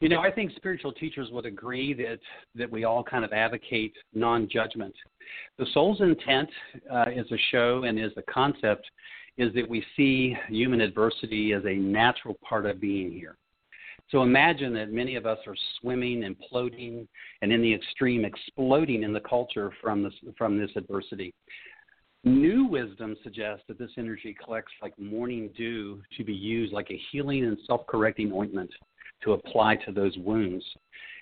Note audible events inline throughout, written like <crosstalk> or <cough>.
You know, I think spiritual teachers would agree that that we all kind of advocate non-judgment. The soul's intent uh, is a show and is the concept is that we see human adversity as a natural part of being here. So imagine that many of us are swimming, imploding, and in the extreme, exploding in the culture from this from this adversity. New wisdom suggests that this energy collects like morning dew to be used like a healing and self-correcting ointment to apply to those wounds.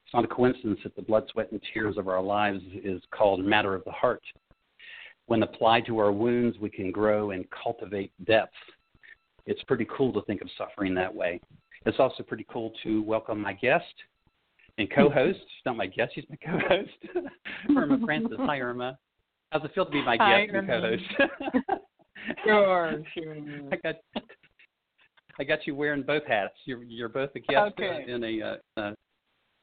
It's not a coincidence that the blood, sweat, and tears of our lives is called matter of the heart. When applied to our wounds, we can grow and cultivate depth. It's pretty cool to think of suffering that way. It's also pretty cool to welcome my guest and co-host. She's not my guest; she's my co-host, <laughs> Irma Francis. Hi, Irma. How's it feel to be my Hi, guest and co-host? <laughs> Sure, sure. <laughs> I got I got you wearing both hats. You're you're both a guest Okay. and a uh, uh,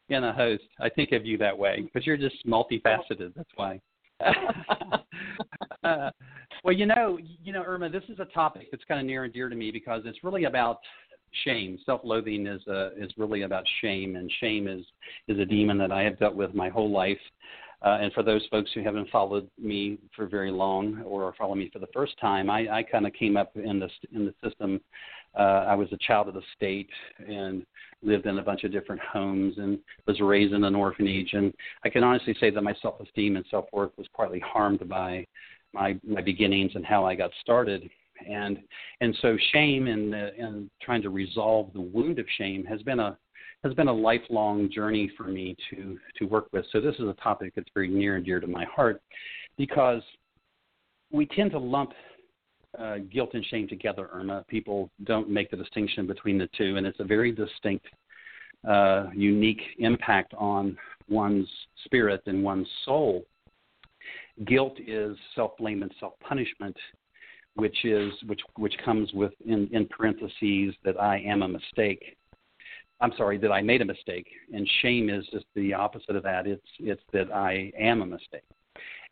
and a host. I think of you that way because you're just multifaceted. That's why. <laughs> <laughs> uh, well, you know, you know, Irma, this is a topic that's kind of near and dear to me because it's really about shame. Self-loathing is uh, is really about shame, and shame is is a demon that I have dealt with my whole life. Uh, and for those folks who haven't followed me for very long or are following me for the first time, I, I kind of came up in the in the system. Uh, I was a child of the state and lived in a bunch of different homes and was raised in an orphanage. And I can honestly say that my self-esteem and self-worth was partly harmed by my my beginnings and how I got started. And and so shame and uh, and trying to resolve the wound of shame has been a has been a lifelong journey for me to to work with. So this is a topic that's very near and dear to my heart because we tend to lump uh, guilt and shame together, Irma. People don't make the distinction between the two, and it's a very distinct, uh, unique impact on one's spirit and one's soul. Guilt is self-blame and self-punishment, which is which which comes with in, in parentheses that I am a mistake. I'm sorry that I made a mistake, and shame is just the opposite of that. It's it's that I am a mistake,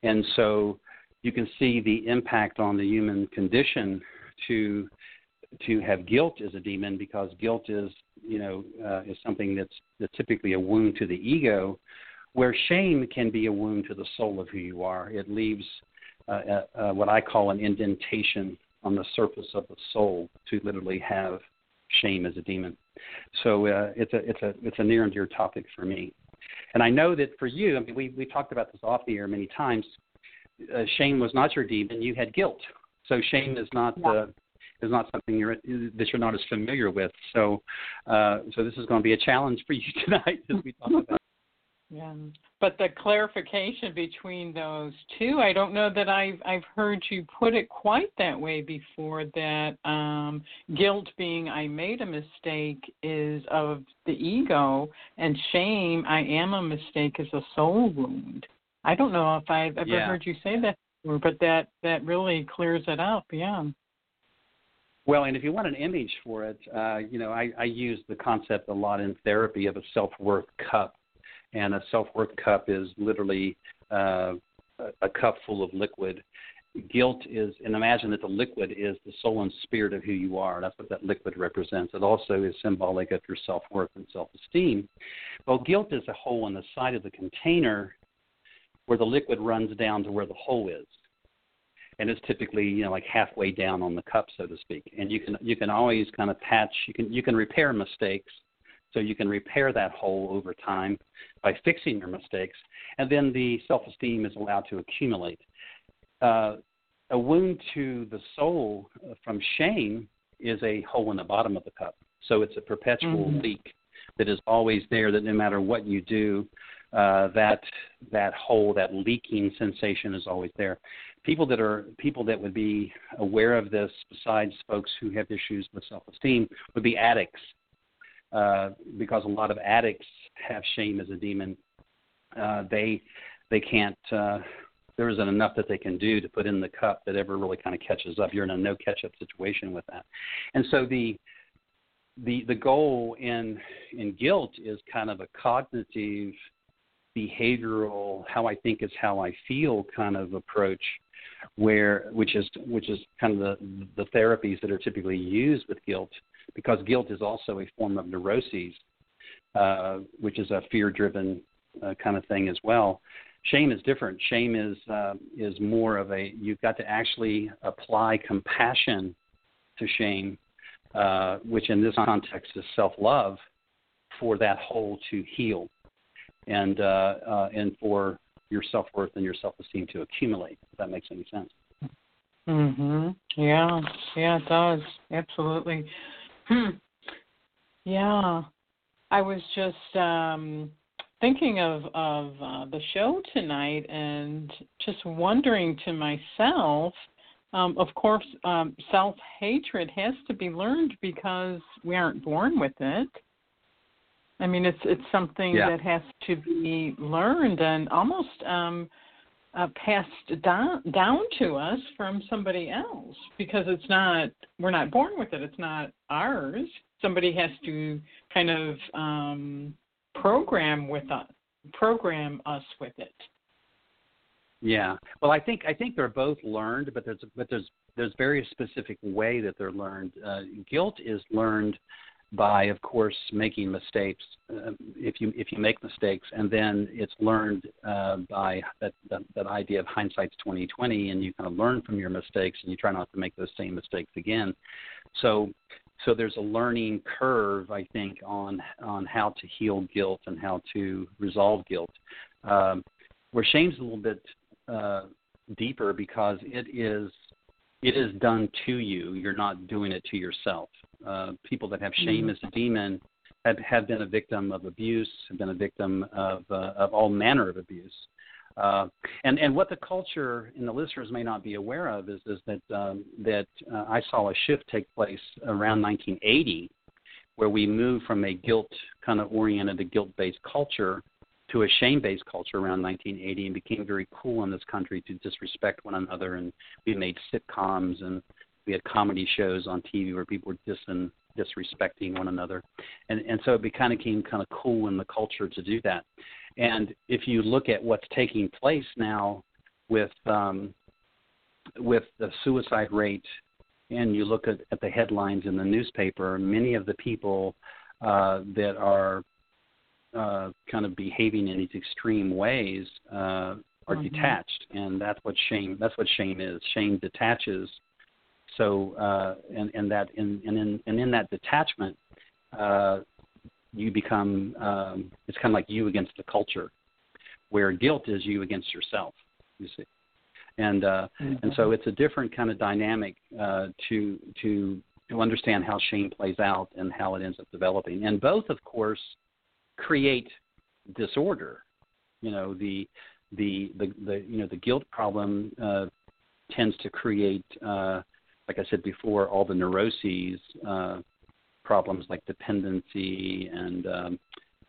and so you can see the impact on the human condition to to have guilt as a demon because guilt is you know uh, is something that's, that's typically a wound to the ego, where shame can be a wound to the soul of who you are. It leaves uh, uh, uh, what I call an indentation on the surface of the soul to literally have shame as a demon. So uh, it's a it's a it's a near and dear topic for me, and I know that for you, I mean, we we talked about this off the air many times. Uh, shame was not your demon; you had guilt. So shame is not uh, is not something you're that you're not as familiar with. So uh, so this is going to be a challenge for you <laughs> tonight as we talk about. Yeah. But the clarification between those two, I don't know that I've I've heard you put it quite that way before. That um, guilt being I made a mistake is of the ego, and shame I am a mistake is a soul wound. I don't know if I've ever Yeah. heard you say that before, but that that really clears it up. Yeah. Well, and if you want an image for it, uh, you know, I, I use the concept a lot in therapy of a self-worth cup, and a self-worth cup is literally uh, a- cup full of liquid. Guilt is, and imagine that the liquid is the soul and spirit of who you are. That's what that liquid represents. It also is symbolic of your self-worth and self-esteem. Well, guilt is a hole in the side of the container where the liquid runs down to where the hole is and it's typically you know like halfway down on the cup so to speak and you can you can always kind of patch you can you can repair mistakes So you can repair that hole over time by fixing your mistakes, and then the self-esteem is allowed to accumulate. Uh, a wound to the soul from shame is a hole in the bottom of the cup. So it's a perpetual mm-hmm. leak that is always there. That no matter what you do, uh, that that hole, that leaking sensation is always there. People that are people that would be aware of this, besides folks who have issues with self-esteem, would be addicts, uh, because a lot of addicts have shame as a demon. Uh, they they can't. Uh, there isn't enough that they can do to put in the cup that ever really kind of catches up. You're in a no catch up situation with that, and so the the the goal in in guilt is kind of a cognitive behavioral how I think is how I feel kind of approach where which is which is kind of the the therapies that are typically used with guilt because guilt is also a form of neuroses uh, which is a fear driven uh, kind of thing as well shame is different shame is uh, is more of a you've got to actually apply compassion to shame uh, which in this context is self love for that hole to heal and uh, uh, and for your self worth and your self esteem to accumulate. If that makes any sense. Mhm. Yeah. Yeah, it does. Absolutely. Hmm. Yeah. I was just um thinking of of uh, the show tonight and just wondering to myself um, of course um, self hatred has to be learned because we aren't born with it I mean, it's it's something yeah. that has to be learned and almost um, uh, passed down down to us from somebody else because it's not we're not born with it. It's not ours. Somebody has to kind of um, program with us, program us with it. Yeah. Well, I think I think they're both learned, but there's but there's there's very specific way that they're learned. Uh, guilt is learned by, of course, making mistakes. Uh, if you if you make mistakes, and then it's learned uh, by that, that that idea of hindsight's 2020, and you kind of learn from your mistakes, and you try not to make those same mistakes again. So, so there's a learning curve, I think, on on how to heal guilt and how to resolve guilt. Um, where shame's a little bit uh, deeper because it is it is done to you. You're not doing it to yourself. Uh, people that have shame mm-hmm. as a demon have, have been a victim of abuse, have been a victim of, uh, of all manner of abuse. Uh, and and what the culture and the listeners may not be aware of is is that um, that uh, I saw a shift take place around 1980, where we moved from a guilt kind of oriented, a guilt based culture to a shame based culture around 1980 and became very cool in this country to disrespect one another. And we made sitcoms and we had comedy shows on TV where people were dissing, disrespecting one another. And, and so it kind of became kind of cool in the culture to do that. And if you look at what's taking place now with, um, with the suicide rate and you look at, at the headlines in the newspaper, many of the people uh, that are uh, kind of behaving in these extreme ways uh, are mm-hmm. detached, and that's what shame. That's what shame is. Shame detaches. So, uh, and, and that, in, and in, and in that detachment, uh, you become. Um, it's kind of like you against the culture, where guilt is you against yourself. You see, and uh, mm-hmm. and so it's a different kind of dynamic uh, to to to understand how shame plays out and how it ends up developing. And both, of course, create disorder. You know, the the the, the you know the guilt problem uh, tends to create, uh, like I said before, all the neuroses uh, problems like dependency and um,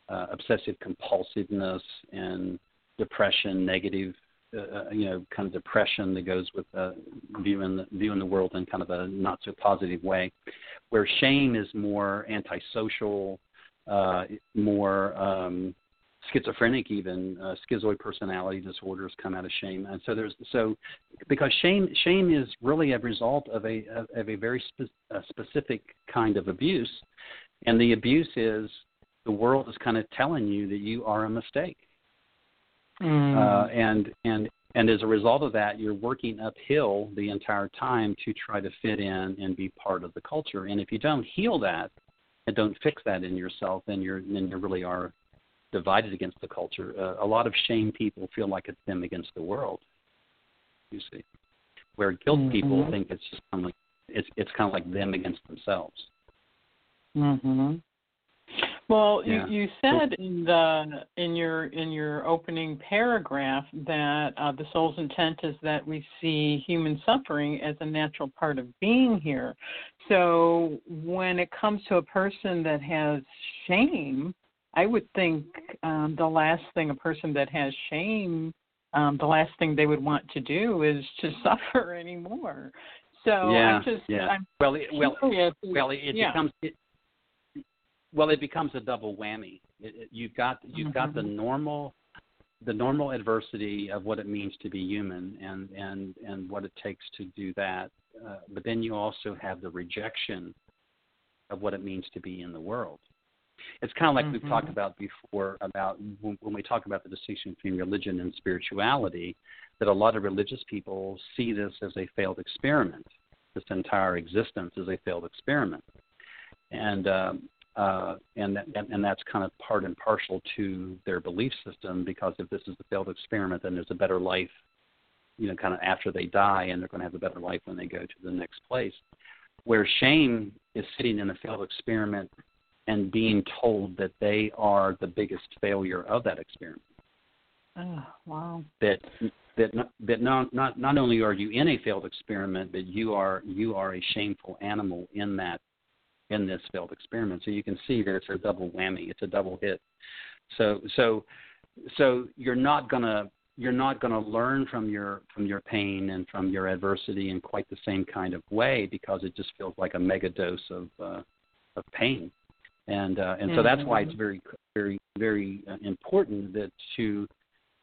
uh, obsessive compulsiveness and depression, negative, uh, uh, you know, kind of depression that goes with uh, viewing the, viewing the world in kind of a not so positive way, where shame is more antisocial, uh, more um, schizophrenic, even uh, schizoid personality disorders come out of shame. And so there's so because shame shame is really a result of a of, of a very spe- a specific kind of abuse, and the abuse is the world is kind of telling you that you are a mistake. Mm. Uh, and and and as a result of that, you're working uphill the entire time to try to fit in and be part of the culture. And if you don't heal that, and don't fix that in yourself, then you're then you really are divided against the culture. Uh, a lot of shame people feel like it's them against the world. You see, where guilt mm-hmm. people think it's just kind of like it's it's kind of like them against themselves. Mhm. Well, Yeah. you, you said in the in your in your opening paragraph that uh, the soul's intent is that we see human suffering as a natural part of being here. So when it comes to a person that has shame, I would think um, the last thing a person that has shame, um, the last thing they would want to do is to <laughs> suffer anymore. So yeah, I'm just yeah. I'm well, it, well, curious. well, it, it yeah. becomes it, well, it becomes a double whammy. It, it, you've got you've got the Mhm. normal the normal adversity of what it means to be human and and and what it takes to do that, uh, but then you also have the rejection of what it means to be in the world. It's kind of like we've Mhm. talked about before about when, when we talk about the distinction between religion and spirituality, that a lot of religious people see this as a failed experiment. This entire existence is a failed experiment, and um, uh, and, that, and and that's kind of part and partial to their belief system because if this is a failed experiment, then there's a better life, you know, kind of after they die, and they're going to have a better life when they go to the next place. Where shame is sitting in a failed experiment and being told that they are the biggest failure of that experiment. Oh, wow. That that not, that not not not only are you in a failed experiment, but you are you are a shameful animal in that in this failed experiment. So you can see that it's a double whammy. It's a double hit. So so so you're not gonna you're not going to learn from your from your pain and from your adversity in quite the same kind of way because it just feels like a mega dose of uh, of pain and uh, and so that's why it's very very very uh, important that to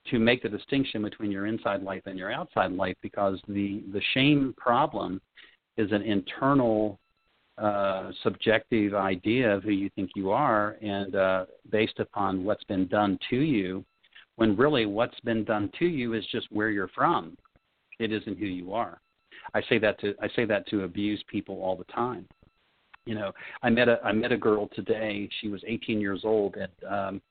to make the distinction between your inside life and your outside life because the the shame problem is an internal uh, subjective idea of who you think you are and uh, based upon what's been done to you when really what's been done to you is just where you're from. It isn't who you are. I say that to i say that to abused people all the time. You know i met a i met a girl today. She was 18 years old and um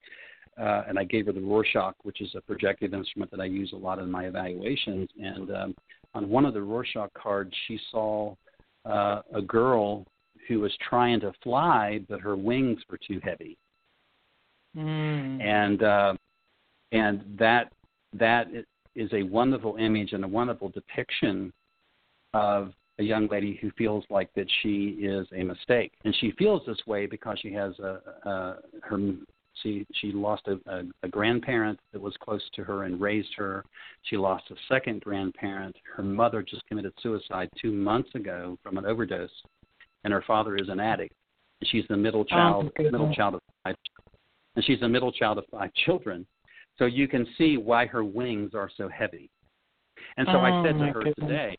uh, and I gave her the Rorschach, which is a projective instrument that I use a lot in my evaluations. And um, on one of the Rorschach cards, she saw uh, a girl who was trying to fly, but her wings were too heavy. Mm. And uh, and that that is a wonderful image and a wonderful depiction of a young lady who feels like that she is a mistake, and she feels this way because she has a, a her she she lost a, a, a grandparent that was close to her and raised her. She lost a second grandparent. Her mother just committed suicide two months ago from an overdose, and her father is an addict. She's the middle child, Oh, middle child of five, and she's the middle child of five children. So you can see why her wings are so heavy. And so Oh, I said to her goodness. today,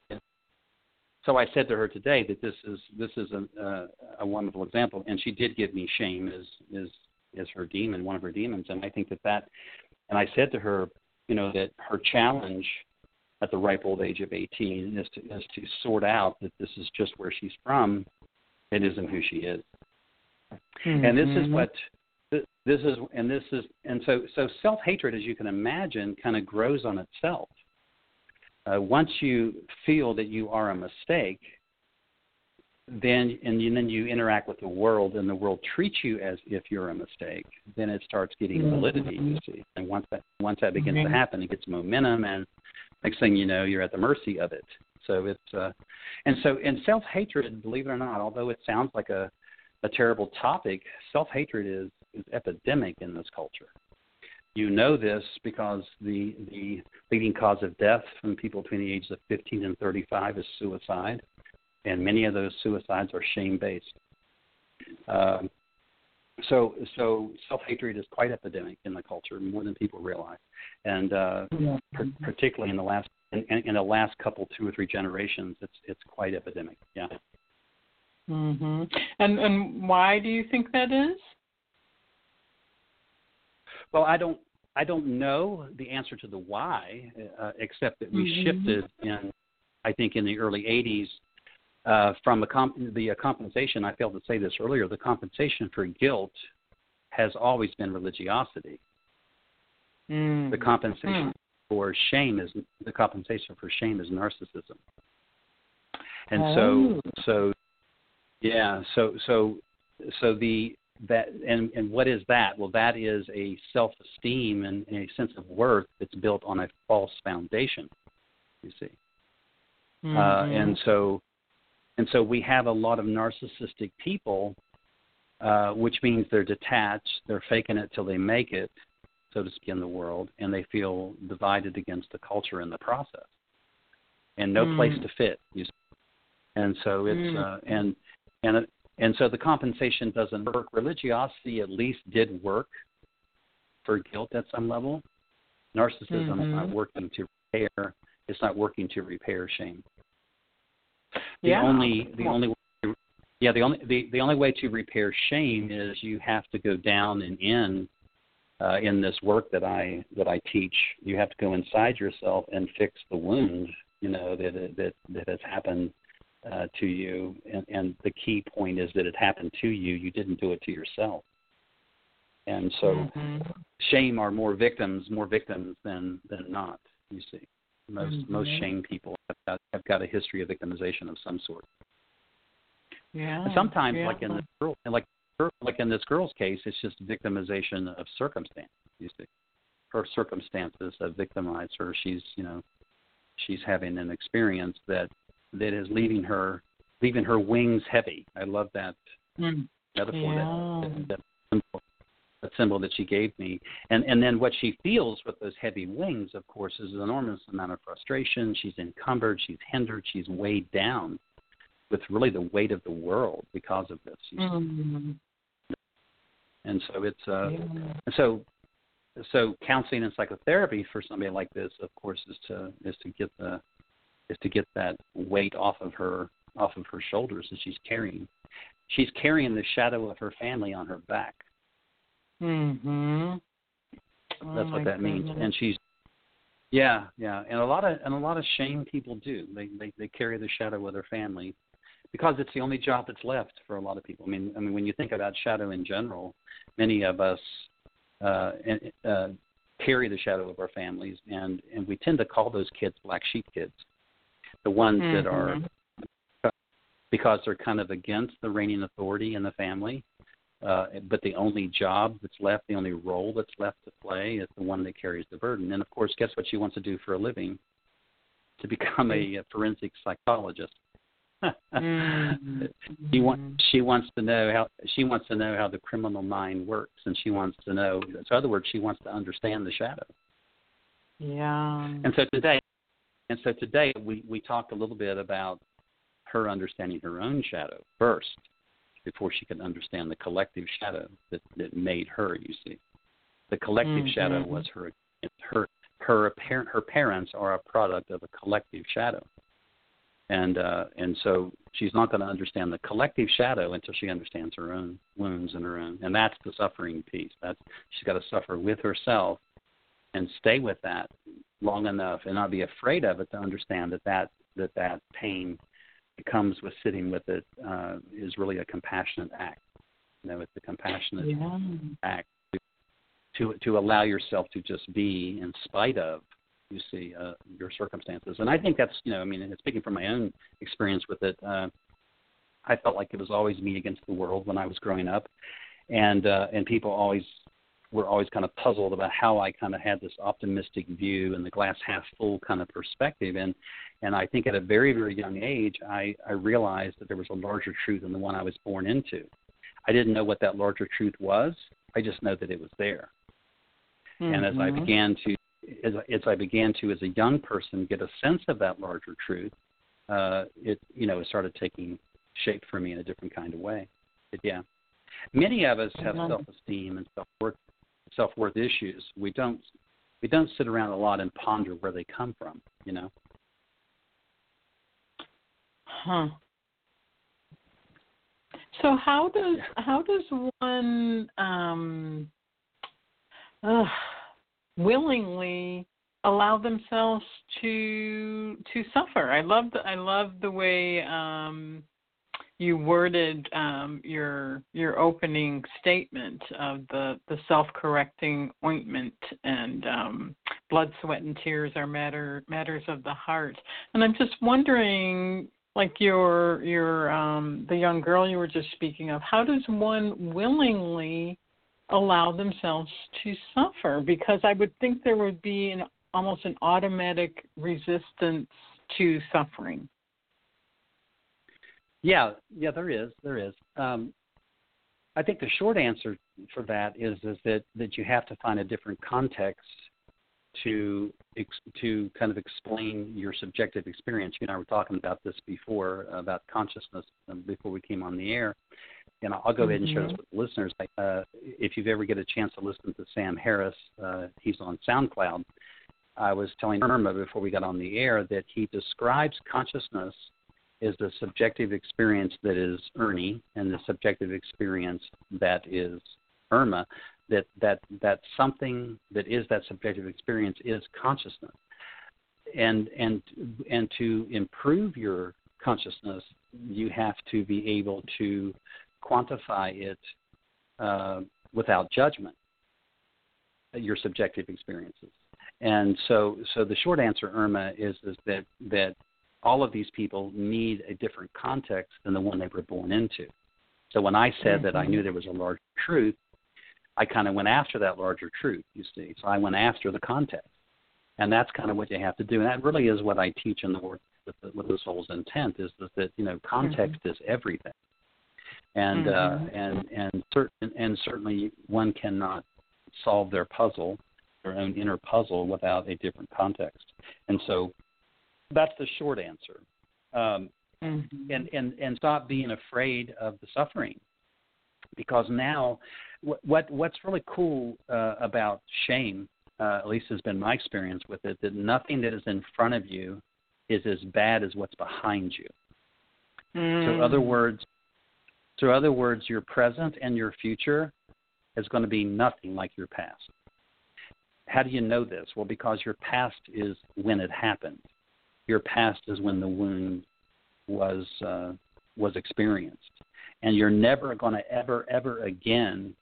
so I said to her today that this is this is a uh, a wonderful example, and she did give me shame as is is her demon, one of her demons, and I think that that, and I said to her, you know, that her challenge at the ripe old age of 18 is to is to sort out that this is just where she's from, it isn't who she is, and this is Mhm. what this is, and this is, and so so self hatred, as you can imagine, kind of grows on itself. Uh, once you feel that you are a mistake, then and you, then you interact with the world, and the world treats you as if you're a mistake. Then it starts getting Mhm. validity. You see, and once that once that begins to happen, it gets momentum, and next thing you know, you're at the mercy of it. So it's uh, and so and self hatred, believe it or not, although it sounds like a a terrible topic, self hatred is is epidemic in this culture. You know this because the the leading cause of death from people between the ages of 15 and 35 is suicide, and many of those suicides are shame based. Um, so so self hatred is quite epidemic in the culture, more than people realize, and uh, Yeah. per- particularly in the last in, in in the last couple two or three generations, it's it's quite epidemic. Yeah. Mhm. And and why do you think that is? Well, I don't I don't know the answer to the why, uh, except that we Mhm. shifted in I think in the early '80s uh, from a comp- the uh, compensation, I failed to say this earlier. The compensation for guilt has always been religiosity. Mm. The compensation Mm. For shame is the compensation for shame is narcissism. And Oh. so so yeah, so so so the that and and what is that? Well, that is a self-esteem and and a sense of worth that's built on a false foundation. You see, uh, Mhm. and so and so we have a lot of narcissistic people, uh, which means they're detached, they're faking it till they make it, so to speak, in the world, and they feel divided against the culture in the process, and no Mm. place to fit. You see. And so it's Mm. uh, and and and so the compensation doesn't work. Religiosity at least did work for guilt at some level. Narcissism is not Mhm. working to repair. It's not working to repair shame. The Yeah. only the only yeah the only the, the only way to repair shame is you have to go down and in uh, in this work that I that I teach. You have to go inside yourself and fix the wound you know that that that has happened uh, to you. And, and the key point is that it happened to you. You didn't do it to yourself. And so Mhm. shame are more victims, more victims than than not. You see, most Mhm. most shame people have got, have got a history of victimization of some sort. Yeah. And sometimes, yeah. like in the and like like in this girl's case, it's just victimization of circumstance. You see, her circumstances have victimized her. She's you know, she's having an experience that that is leaving her leaving her wings heavy. I love that Mm. metaphor Yeah. that, that, that symbol that symbol that she gave me and and then what she feels with those heavy wings of course is an enormous amount of frustration she's encumbered she's hindered she's weighed down with really the weight of the world because of this. Mhm. And so it's uh Yeah. and so so counseling and psychotherapy for somebody like this of course is to is to get the is to get that weight off of her off of her shoulders that she's carrying. She's carrying the shadow of her family on her back. Mm Mhm. Oh that's what that means. and she's yeah yeah. And a lot of and a lot of shame people do. They they they carry the shadow of their family because it's the only job that's left for a lot of people i mean i mean when you think about shadow in general many of us uh, uh, carry the shadow of our families, and and we tend to call those kids black sheep kids, the ones that are because they're kind of against the reigning authority in the family. Uh, but the only job that's left, the only role that's left to play, is the one that carries the burden. And of course, guess what she wants to do for a living? To become a, forensic psychologist. Mhm. She wants she wants to know how she wants to know how the criminal mind works, and she wants to know. So, in other words, she wants to understand the shadow. Yeah. And so today, and so today we we talked a little bit about her understanding her own shadow first, before she could understand the collective shadow that that made her. You see, the collective Mhm. shadow was her her her parent her parents are a product of a collective shadow, and uh, and so she's not going to understand the collective shadow until she understands her own wounds and her own, and that's the suffering piece. That's she's got to suffer with herself and stay with that long enough and not be afraid of it to understand that that that, that pain that comes with sitting with it uh, is really a compassionate act. You know, it's a compassionate Yeah. act to, to to allow yourself to just be in spite of you see uh, your circumstances. And I think that's you know I mean speaking from my own experience with it, uh, I felt like it was always me against the world when I was growing up, and uh, and people always were always kind of puzzled about how I kind of had this optimistic view and the glass half full kind of perspective. And and I think at a very very young age, I I realized that there was a larger truth than the one I was born into. I didn't know what that larger truth was. I just know that it was there. And as I Mhm. began to as, as I began to as a young person get a sense of that larger truth, uh, it you know it started taking shape for me in a different kind of way. But yeah, many of us have Mhm. self-esteem and self-worth self-worth issues. We don't we don't sit around a lot and ponder where they come from. You know. Huh. So how does how does one um uh, willingly allow themselves to to suffer. I love I love the way um, you worded um, your your opening statement of the the self correcting ointment and um, blood, sweat, and tears are matter matters of the heart. And I'm just wondering, like your your um, the young girl you were just speaking of, how does one willingly allow themselves to suffer? Because I would think there would be an almost an automatic resistance to suffering. Yeah, yeah, there is, there is. Um, I think the short answer for that is is that that you have to find a different context to to kind of explain your subjective experience. You and I were talking about this before about consciousness um, before we came on the air, and I'll go ahead and share this mm-hmm. with the listeners. Uh, if you've ever get a chance to listen to Sam Harris, uh, he's on SoundCloud. I was telling Irma before we got on the air that he describes consciousness is the subjective experience that is Ernie and the subjective experience that is Irma, that that that something that is that subjective experience is consciousness. And and and to improve your consciousness, you have to be able to quantify it uh, without judgment. Your subjective experiences. And so, so the short answer, Irma, is, is that that all of these people need a different context than the one they were born into. So when I said mm-hmm. that I knew mm-hmm. there was a large truth, I kind of went after that larger truth, you see. So I went after the context. And that's kind of what you have to do. And that really is what I teach in the work with the, with the soul's intent is that, that you know context mm-hmm. is everything. And uh, mm-hmm. uh, and and certain and certainly one cannot solve their puzzle, their own inner puzzle without a different context. And so that's the short answer. Um, mm-hmm. and, and, and stop being afraid of the suffering. Because now, what, what's really cool uh, about shame, uh, at least has been my experience with it, that nothing that is in front of you is as bad as what's behind you. Mm. So, other words, so other words, your present and your future is going to be nothing like your past. How do you know this? Well, because your past is when it happened your past is when the wound was uh, was experienced, and you're never going to ever ever again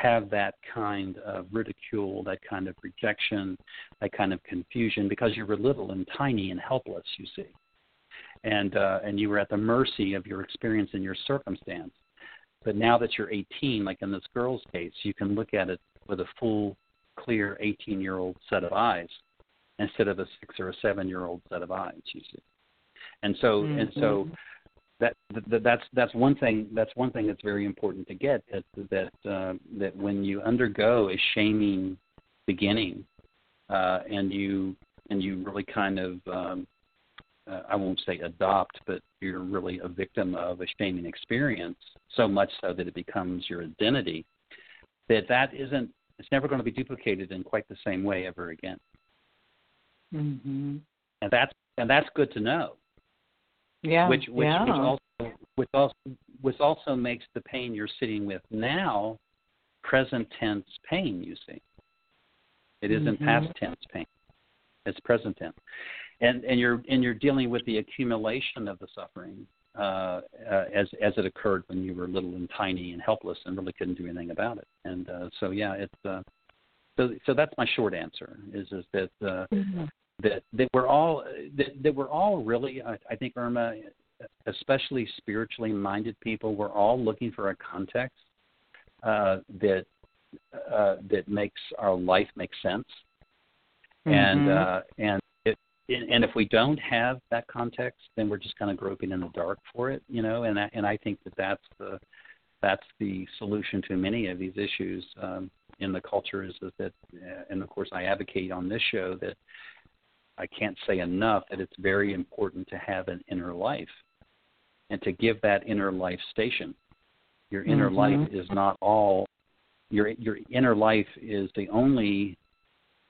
have that kind of ridicule, that kind of rejection, that kind of confusion because you were little and tiny and helpless. You see, and uh, and you were at the mercy of your experience and your circumstance. But now that you're 18, like in this girl's case, you can look at it with a full, clear 18 year old set of eyes instead of a six or a seven year old set of eyes. You see, and so mm-hmm. and so mm-hmm. That, that that's that's one thing that's one thing that's very important to get is that uh, that when you undergo a shaming beginning uh, and you and you really kind of um, uh, I won't say adopt, but you're really a victim of a shaming experience so much so that it becomes your identity. That that isn't it's never going to be duplicated in quite the same way ever again. Mm-hmm. And that's and that's good to know. Yeah. Which which, yeah. which also which also which also makes the pain you're sitting with now present tense pain. You see, it isn't mm-hmm. past tense pain; it's present tense, and and you're and you're dealing with the accumulation of the suffering uh, uh, as as it occurred when you were little and tiny and helpless and really couldn't do anything about it. And uh, so yeah, it's uh, so so that's my short answer is is that uh, mm-hmm that that we're all that, that we're all really I, I think Irma, especially spiritually minded people, we're all looking for a context uh, that uh, that makes our life make sense, mm-hmm. and uh, and it, and if we don't have that context, then we're just kind of groping in the dark for it, you know. And I, and I think that that's the that's the solution to many of these issues um, in the culture is, is that, and of course I advocate on this show that I can't say enough that it's very important to have an inner life and to give that inner life station. Your inner mm-hmm. life is not all your your inner life is the only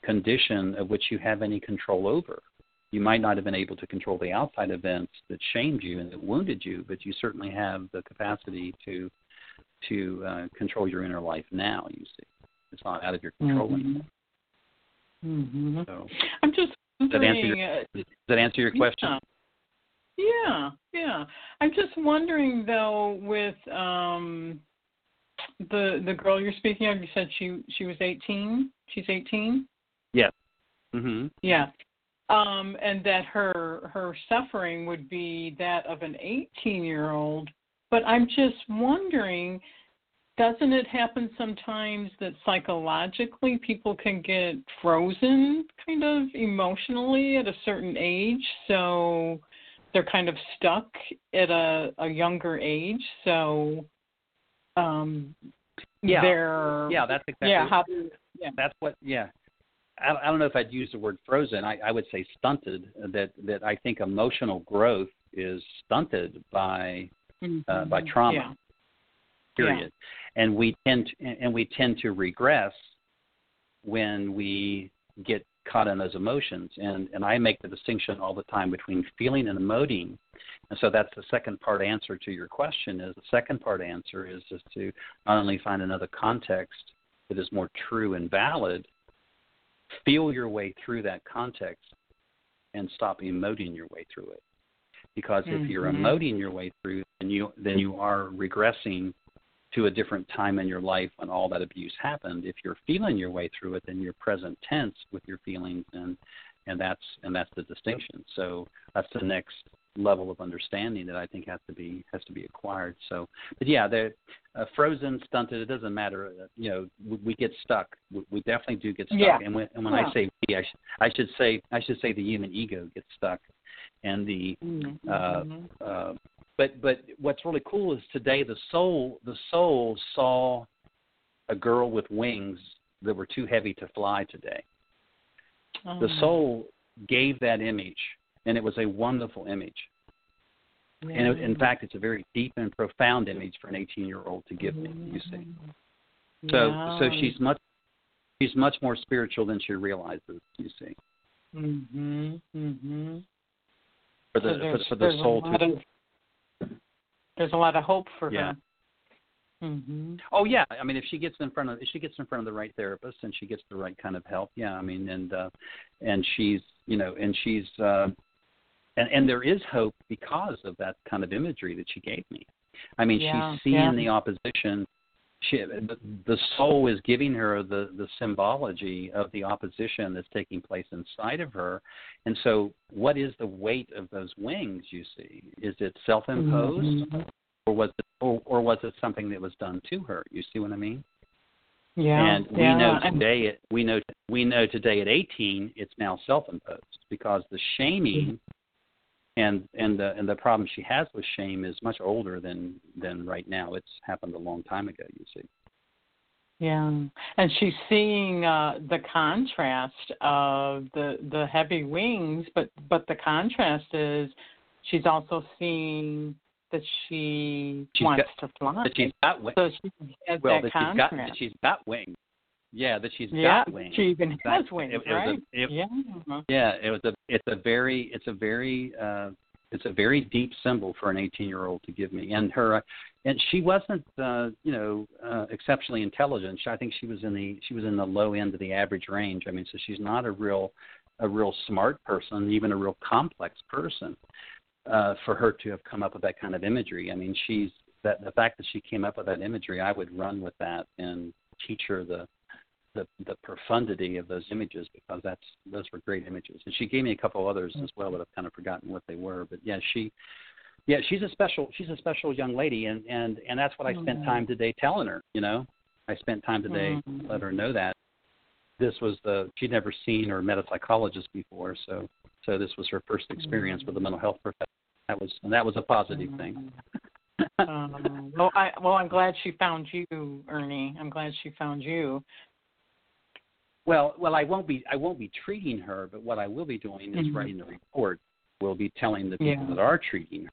condition of which you have any control over. You might not have been able to control the outside events that shamed you and that wounded you, but you certainly have the capacity to to uh, control your inner life now. You see, it's not out of your control mm-hmm. Mm-hmm. So, I'm just does that answer your, uh, does that answer your question? Yeah. Yeah, yeah. I'm just wondering though, with um, the the girl you're speaking of, you said she she was 18. She's 18. hmm Yeah. Um, and that her her suffering would be that of an 18 year old. But I'm just wondering, doesn't it happen sometimes that psychologically people can get frozen, kind of emotionally, at a certain age? So they're kind of stuck at a, a younger age. So um, Yeah. they're Yeah, that's exactly. yeah. How, yeah. that's what yeah I, I don't know if i'd use the word frozen I, I would say stunted that that i think emotional growth is stunted by uh, by Mhm. Trauma Yeah. period and we tend to, and we tend to regress when we get caught in those emotions and and i make the distinction all the time between feeling and emoting and so that's the second part answer to your question is the second part answer is just to not only find another context that is more true and valid feel your way through that context and stop emoting your way through it because if you're Mhm. emoting your way through then you then you are regressing to a different time in your life when all that abuse happened if you're feeling your way through it then you're present tense with your feelings and and that's and that's the distinction so that's the next level of understanding that I think has to be has to be acquired so but yeah the uh, frozen stunted it doesn't matter uh, you know we, we get stuck we, we definitely do get stuck Yeah. and when and when Yeah. I say we I, sh- I should say I should say the human ego gets stuck and the Mhm. uh, uh, but but what's really cool is today the soul the soul saw a girl with wings that were too heavy to fly today. The Oh, soul gave that image, and it was a wonderful image. And it, in fact, it's a very deep and profound image for an 18-year-old to give me. You see, so so she's much she's much more spiritual than she realizes. You see, Mhm. Mhm. for So the for, the- for the soul to. of there's a lot of hope for Yeah. her. Mhm. Oh yeah, I mean if she gets in front of if she gets in front of the right therapist and she gets the right kind of help, yeah, I mean and uh and she's you know and she's uh and and there is hope because of that kind of imagery that she gave me. I mean Yeah, she's seeing yeah. the opposition. She the, soul is giving her the the symbology of the opposition that's taking place inside of her. And so what is the weight of those wings you see? Is it self-imposed? Mhm. or was it or, or was it something that was done to her? You see what I mean? Yeah. and we yeah. know today it, we know we know today at 18 it's now self-imposed because the shaming and and the and the problem she has with shame is much older than than right now. It's happened a long time ago. You see. Yeah, and she's seeing uh, the contrast of the the heavy wings, but but the contrast is she's also seeing that she She's wants got- to fly. That she's got wings. so she has Well, that that she's got contrast. that she's got wings. Yeah, that she's yeah, got wings. she even has Exactly. wings, It- it was a- right? it- yeah. Yeah, it was a it's a very it's a very uh it's a very deep symbol for an 18 year old to give me and her and she wasn't uh you know uh exceptionally intelligent i think she was in the she was in the low end of the average range i mean so she's not a real a real smart person even a real complex person uh for her to have come up with that kind of imagery i mean she's that the fact that she came up with that imagery i would run with that and teach her the the the profundity of those images because that's those were great images. And she gave me a couple others as well, but I've kind of forgotten what they were. But yeah, she yeah, she's a special she's a special young lady and and and that's what I spent Mhm. time today telling her, you know. I spent time today Mhm. let her know that this was the she'd never seen or met a psychologist before, so so this was her first experience with a mental health professional. That was and that was a positive thing. um, <laughs> well, I well, I'm glad she found you, Ernie. I'm glad she found you. Well, well, I won't be I won't be treating her, but what I will be doing is Mhm. writing a report. We'll be telling the people Yeah. that are treating her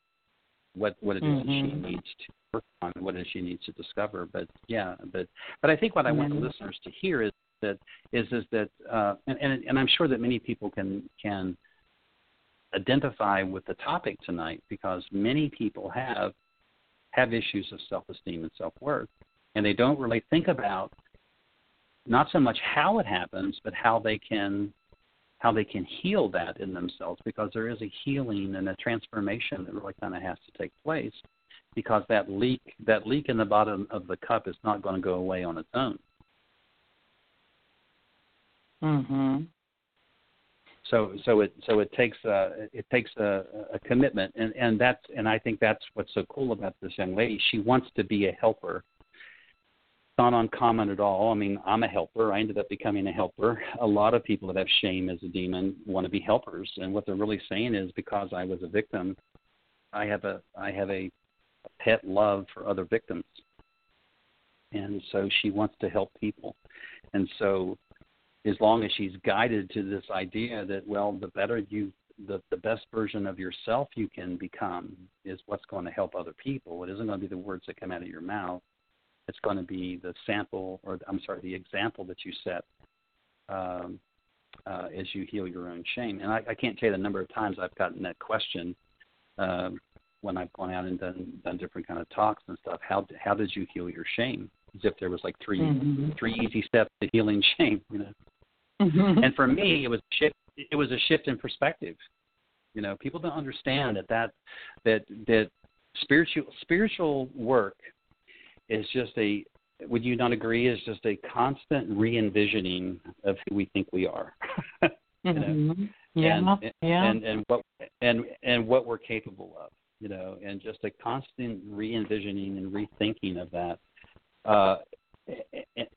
what what it is that she needs to work on, what it is she needs to discover. But yeah, but but I think what I want the Mhm. listeners to hear is that is is that uh, and, and and I'm sure that many people can can identify with the topic tonight because many people have have issues of self esteem and self worth, and they don't really think about not so much how it happens, but how they can how they can heal that in themselves because there is a healing and a transformation that really kind of has to take place because that leak that leak in the bottom of the cup is not going to go away on its own. Mhm. So so it so it takes a it takes a, a commitment and and that's and I think that's what's so cool about this young lady. She wants to be a helper. Not uncommon at all. I mean, I'm a helper. I ended up becoming a helper. A lot of people that have shame as a demon want to be helpers, and what they're really saying is because I was a victim, I have a I have a pet love for other victims. And so she wants to help people. And so as long as she's guided to this idea that well the better you the, the best version of yourself you can become is what's going to help other people. It isn't going to be the words that come out of your mouth. It's going to be the sample, or I'm sorry, the example that you set um, uh, as you heal your own shame. And I, I can't tell you the number of times I've gotten that question um, when I've gone out and done done different kind of talks and stuff. How how did you heal your shame? As if there was like 3 mm-hmm. three easy steps to healing <laughs> shame. You know. Mm-hmm. And for me, it was a shift. It was a shift in perspective. You know, people don't understand that that that that spiritual spiritual work is just a. Would you not agree? Is just a constant re-envisioning of who we think we are. <laughs> you know? mm-hmm. Yeah, and, yeah. and and what and and what we're capable of, you know, and just a constant re-envisioning and rethinking of that. Uh,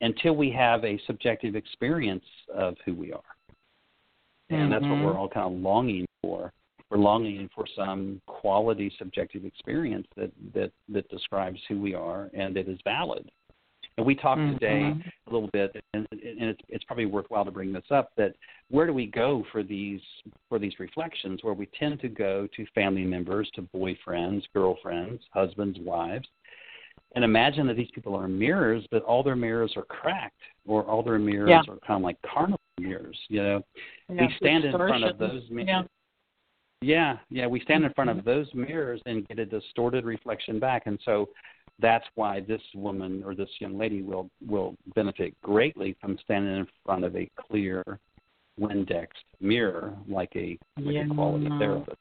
until we have a subjective experience of who we are. And mm-hmm. that's what we're all kind of longing for. We're longing for some quality subjective experience that, that, that describes who we are and that is valid. And we talked mm-hmm. today a little bit, and, and it's, it's probably worthwhile to bring this up. That where do we go for these for these reflections? Where we tend to go to family members, to boyfriends, girlfriends, husbands, wives, and imagine that these people are mirrors, but all their mirrors are cracked, or all their mirrors yeah. are kind of like carnal mirrors. You know, yeah, we stand in front of those mirrors. Yeah. Yeah, we stand in front of mm-hmm. those mirrors and get a distorted reflection back, and so that's why this woman or this young lady will will benefit greatly from standing in front of a clear Windex mirror, like a like yeah. a quality therapist.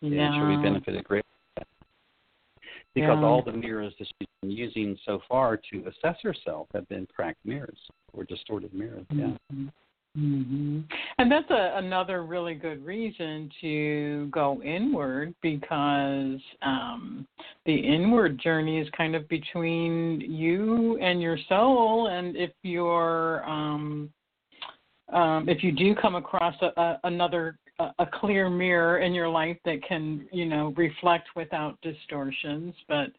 Yeah, and she'll be benefited greatly because Yeah. all the mirrors that she's been using so far to assess herself have been cracked mirrors or distorted mirrors. Yeah. Mm-hmm. Hmm And that's a, another really good reason to go inward because um, the inward journey is kind of between you and your soul. And if you're, um, um, if you do come across a, a, another a, a clear mirror in your life that can, you know, reflect without distortions, but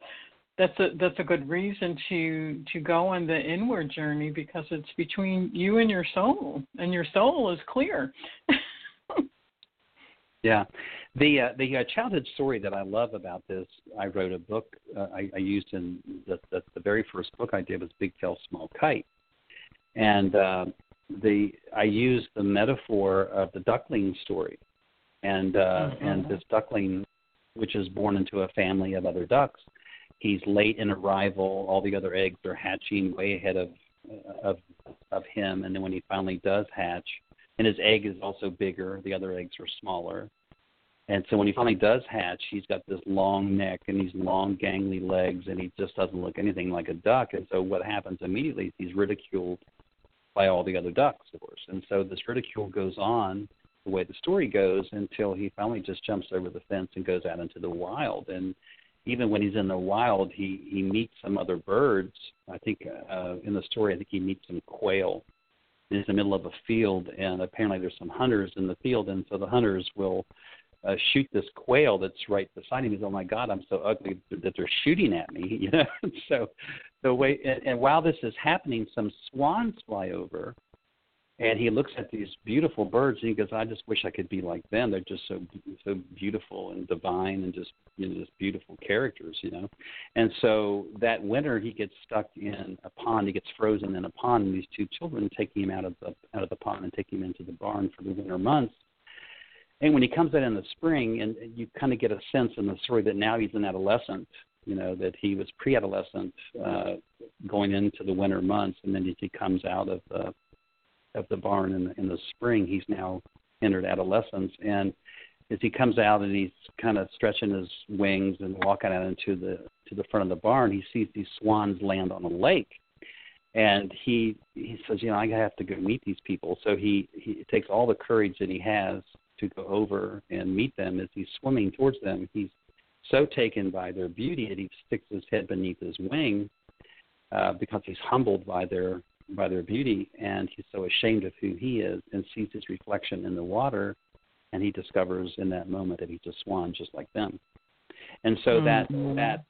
that's a that's a good reason to to go on the inward journey because it's between you and your soul, and your soul is clear. <laughs> Yeah, the uh, the uh, childhood story that I love about this, I wrote a book uh, I, I used in the, the the very first book I did was Big Tail Small Kite, and uh, the I used the metaphor of the duckling story, and uh, mm-hmm. and this duckling, which is born into a family of other ducks, he's late in arrival. All the other eggs are hatching way ahead of of of him, and then when he finally does hatch, and his egg is also bigger, the other eggs are smaller. And so when he finally does hatch, he's got this long neck and these long gangly legs, and he just doesn't look anything like a duck. And so what happens immediately is he's ridiculed by all the other ducks, of course. And so this ridicule goes on the way the story goes until he finally just jumps over the fence and goes out into the wild. And even when he's in the wild, he he meets some other birds. I think uh, in the story, I think he meets some quail. He's in the middle of a field, and apparently there's some hunters in the field, and so the hunters will uh, shoot this quail that's right beside him. He's, oh my God, I'm so ugly that they're shooting at me, <laughs> you know. so the way, and, and while this is happening, some swans fly over, and he looks at these beautiful birds and he goes, "I just wish I could be like them. They're just so so beautiful and divine and just you know just beautiful characters, you know." And so that winter he gets stuck in a pond. He gets frozen in a pond, and these two children take him out of the out of the pond and take him into the barn for the winter months. And when he comes out in the spring, and you kind of get a sense in the story that now he's an adolescent, You know that he was pre-adolescent, uh, going into the winter months, and then he comes out of the of the barn in the, in the spring, he's now entered adolescence, and as he comes out and he's kind of stretching his wings and walking out into the to the front of the barn, he sees these swans land on a lake, and he he says, you know, I have to go meet these people. So he he takes all the courage that he has to go over and meet them. As he's swimming towards them, he's so taken by their beauty that he sticks his head beneath his wing uh, because he's humbled by their by their beauty, and he's so ashamed of who he is, and sees his reflection in the water, and he discovers in that moment that he's a swan just like them. And so mm-hmm. that that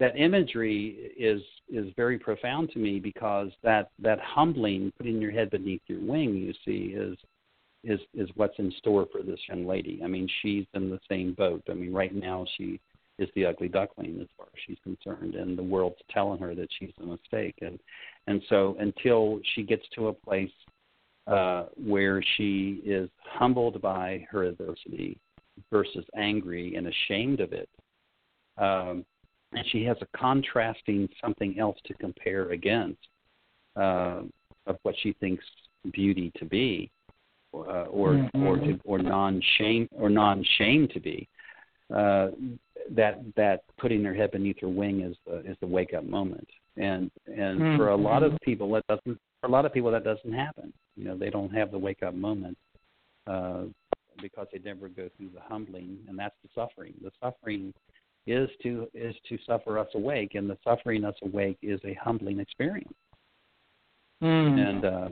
that imagery is is very profound to me because that that humbling, putting your head beneath your wing, you see, is is is what's in store for this young lady. I mean, she's in the same boat. I mean, right now she is the ugly duckling as far as she's concerned, and the world's telling her that she's a mistake. And and so until she gets to a place uh, where she is humbled by her adversity versus angry and ashamed of it, um, and she has a contrasting something else to compare against uh, of what she thinks beauty to be uh, or mm-hmm. or to, or non shame or non shame to be. Uh, that that putting their head beneath her wing is the is the wake up moment, and and mm-hmm. for a lot of people that doesn't for a lot of people that doesn't happen. You know, they don't have the wake up moment uh, because they never go through the humbling, and that's the suffering. The suffering is to is to suffer us awake, and the suffering us awake is a humbling experience. Mm. And uh,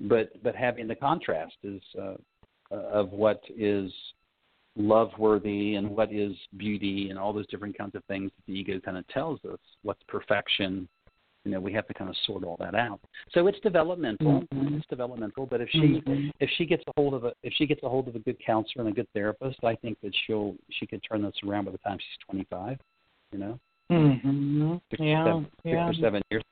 but but having the contrast is uh, of what is love worthy and what is beauty and all those different kinds of things that the ego kind of tells us what's perfection you know we have to kind of sort all that out so it's developmental mm-hmm. it's developmental but if she mm-hmm. if she gets a hold of a if she gets a hold of a good counselor and a good therapist i think that she'll she could turn this around by the time she's 25 you know mm-hmm. six, yeah, seven, yeah. six or seven years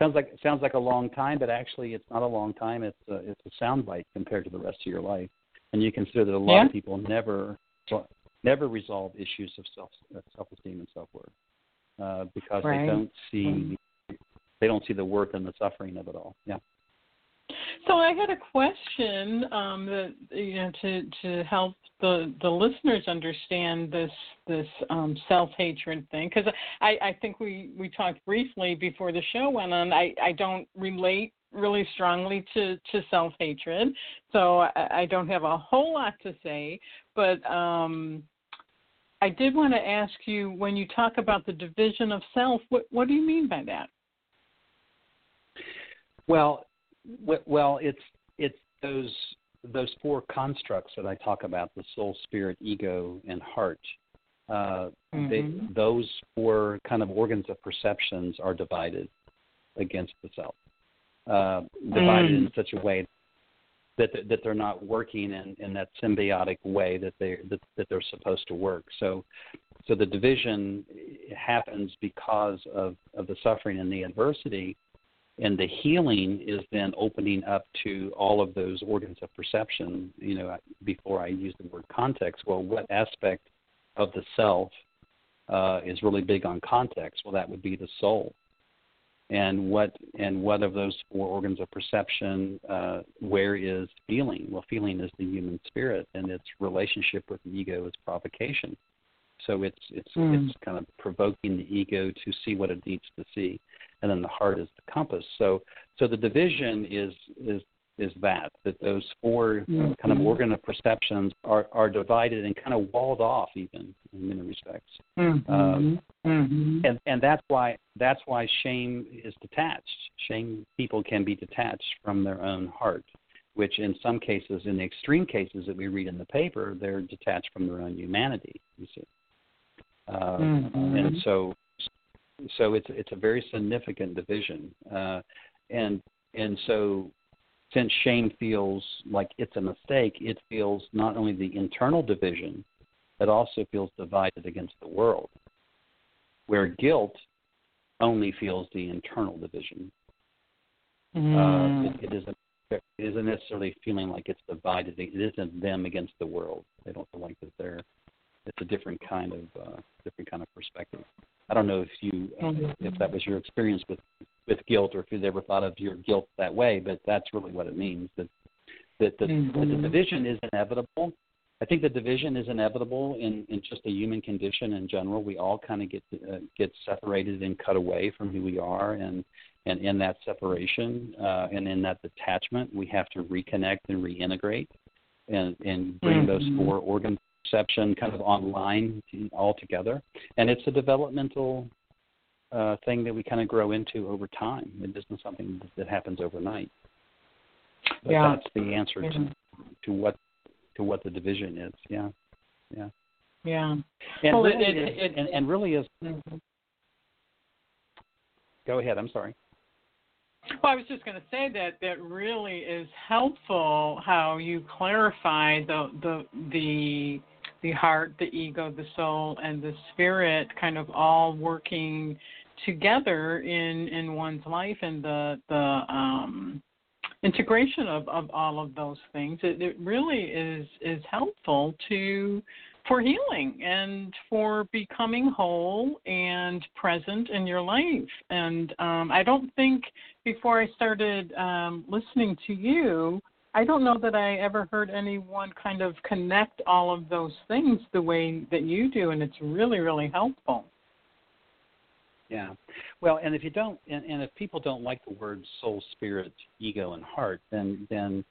sounds like sounds like a long time, but actually it's not a long time. It's a, it's a sound bite compared to the rest of your life, and you consider that a lot yeah. of people never never resolve issues of self self esteem and self worth uh, because right. they don't see they don't see the worth and the suffering of it all. Yeah. So I had a question um, that you know to to help the the listeners understand this this um, self hatred thing because I I think we we talked briefly before the show went on. I I don't relate really strongly to to self hatred, so I, I don't have a whole lot to say. But um, I did want to ask you when you talk about the division of self, what what do you mean by that? Well, well, it's it's those those four constructs that I talk about: the soul, spirit, ego, and heart. Uh, mm-hmm. they, those four kind of organs of perceptions are divided against the self, uh, divided mm. in such a way that that they're not working in, in that symbiotic way that they that, that they're supposed to work. So, so the division happens because of of the suffering and the adversity and the healing is then opening up to all of those organs of perception you know before i use the word context well what aspect of the self uh, is really big on context well that would be the soul and what and what of those four organs of perception uh, where is feeling well feeling is the human spirit and its relationship with the ego is provocation so it's it's mm. it's kind of provoking the ego to see what it needs to see and then the heart is the compass. So so the division is is is that that those 4 mm-hmm. kind of organ of perceptions are are divided and kind of walled off even in many respects. Mm-hmm. Um, mm-hmm. and and that's why that's why shame is detached. Shame people can be detached from their own heart, which in some cases, in the extreme cases that we read in the paper, they're detached from their own humanity. You see. Uh, mm-hmm. And so so it's it's a very significant division, uh, and and so since shame feels like it's a mistake, it feels not only the internal division, it also feels divided against the world. Where guilt only feels the internal division. Mm. Uh, it, it isn't it isn't necessarily feeling like it's divided. It isn't them against the world. They don't feel like that they're it's a different kind of uh, different kind of perspective. I don't know if you uh, Mm-hmm. if that was your experience with with guilt or if you've ever thought of your guilt that way, but that's really what it means that that the, that the Mhm. division is inevitable. I think the division is inevitable in, in just a human condition in general. We all kind of get uh, get separated and cut away from who we are, and and in that separation uh, and in that detachment, we have to reconnect and reintegrate, and and bring those Mhm. four organ perception kind of online altogether. And it's a developmental uh, thing that we kind of grow into over time. It isn't something that happens overnight. But Yeah. that's the answer Yeah. to to what to what the division is. Yeah, yeah. Yeah. And Well, it- really it- is- it- and, and really is. Mhm. Go ahead. I'm sorry. Well, I was just going to say that that really is helpful how you clarify the the the the heart, the ego, the soul, and the spirit kind of all working together in in one's life and the the um integration of of all of those things. It, it really is is helpful to for healing and for becoming whole and present in your life and um i don't think before i started um listening to you i don't know that i ever heard anyone kind of connect all of those things the way that you do and it's really really helpful Yeah. Well, and if you don't, and, and if people don't like the words soul, spirit, ego, and heart, then then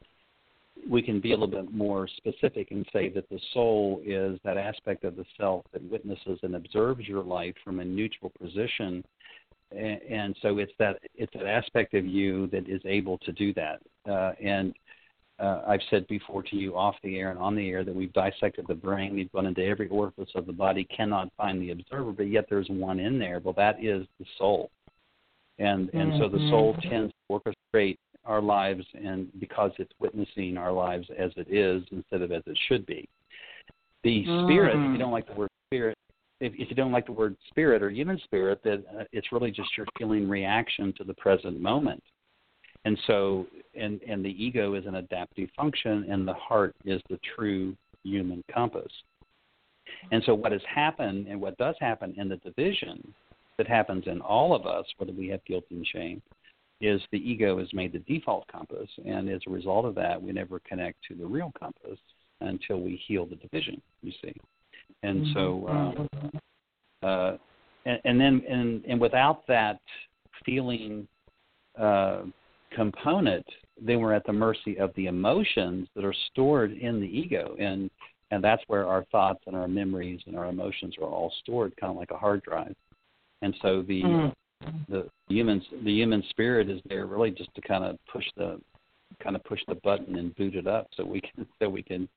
we can be a little bit more specific and say that the soul is that aspect of the self that witnesses and observes your life from a neutral position, and, and so it's that it's that aspect of you that is able to do that. Uh, and uh, I've said before to you off the air and on the air that we've dissected the brain, we've gone into every orifice of the body, cannot find the observer, but yet there's one in there. Well, that is the soul, and and so the soul Mhm. tends to orchestrate our lives, and because it's witnessing our lives as it is instead of as it should be. The spirit, if you Mhm. don't like the word spirit, if, if you don't like the word spirit or human spirit, that uh, it's really just your feeling reaction to the present moment. And so, and and the ego is an adaptive function, and the heart is the true human compass. And so, what has happened, and what does happen in the division that happens in all of us, whether we have guilt and shame, is the ego is made the default compass, and as a result of that, we never connect to the real compass until we heal the division. You see, and so. Um, uh, and, and then and, and without that feeling uh, component, then we're at the mercy of the emotions that are stored in the ego, and and that's where our thoughts and our memories and our emotions are all stored, kind of like a hard drive. And so the Mm. The human the human spirit is there really just to kind of push the kind of push the button and boot it up so we can <laughs> so we can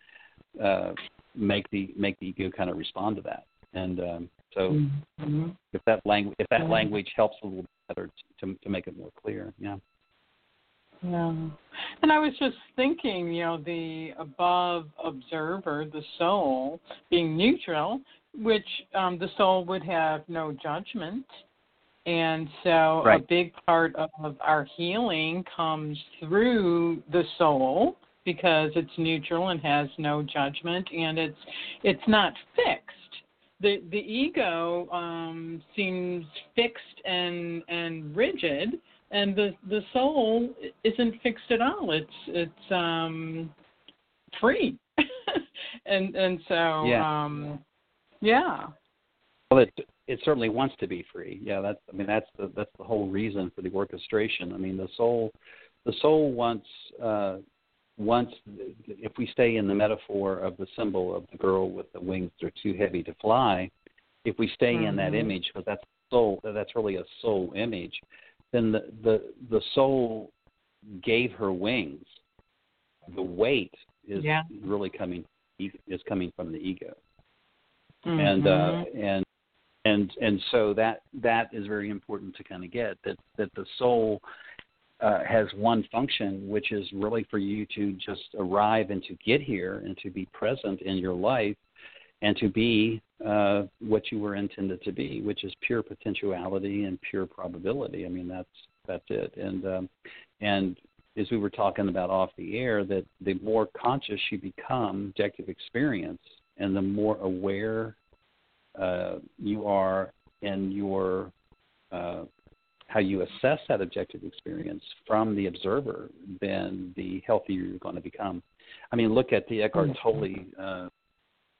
uh, make the make the ego kind of respond to that. And um, so Mhm. if that language if that Yeah. language helps a little better to to make it more clear, yeah. Yeah. And I was just thinking, you know, the above observer, the soul, being neutral, which um, the soul would have no judgment. And so a big part of our healing comes through the soul because it's neutral and has no judgment and it's it's not fixed. The the ego um, seems fixed and and rigid and the the soul isn't fixed at all. It's it's um free, <laughs> and and so Yeah. um yeah Well, it it certainly wants to be free. Yeah, that's I mean that's the that's the whole reason for the orchestration. I mean the soul the soul wants uh, wants if we stay in the metaphor of the symbol of the girl with the wings that are too heavy to fly, if we stay in that Mhm. image, because that's soul that's really a soul image, then the the the soul gave her wings. The weight is Yeah. really coming is coming from the ego and uh, and and and so that that is very important to kind of get that that the soul uh, has one function, which is really for you to just arrive and to get here and to be present in your life and to be uh, what you were intended to be, which is pure potentiality and pure probability. I mean, that's that's it. And um, and as we were talking about off the air, that the more conscious you become, objective experience, and the more aware uh, you are in your uh, how you assess that objective experience from the observer, then the healthier you're going to become. I mean, look at the Eckhart Tolle uh,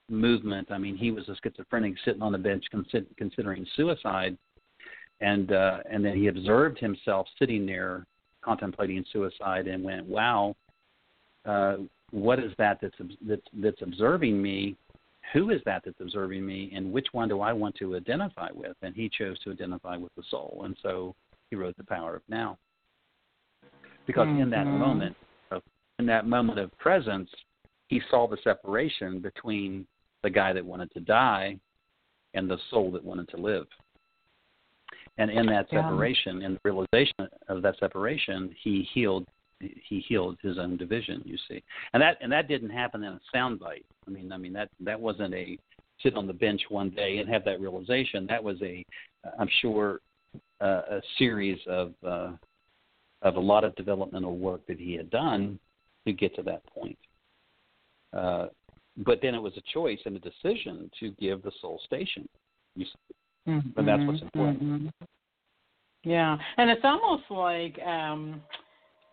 movement. I mean, he was a schizophrenic sitting on the bench considering suicide, and uh, and then he observed himself sitting there contemplating suicide and went, "Wow, uh, what is that that's that's that's observing me? Who is that that's observing me? And which one do I want to identify with?" And he chose to identify with the soul, and so he wrote The Power of Now. Because mm-hmm. in that mm-hmm. moment, of, in that moment of presence, he saw the separation between the guy that wanted to die and the soul that wanted to live. And in that separation, yeah. in the realization of that separation, he healed he healed his own division. You see, and that and that didn't happen in a soundbite. I mean, I mean that that wasn't a sit on the bench one day and have that realization. That was a, I'm sure, uh, a series of uh, of a lot of developmental work that he had done to get to that point. Uh, but then it was a choice and a decision to give the soul station. You see. Mm-hmm. And that's what's important. Mm-hmm. Yeah, and it's almost like um,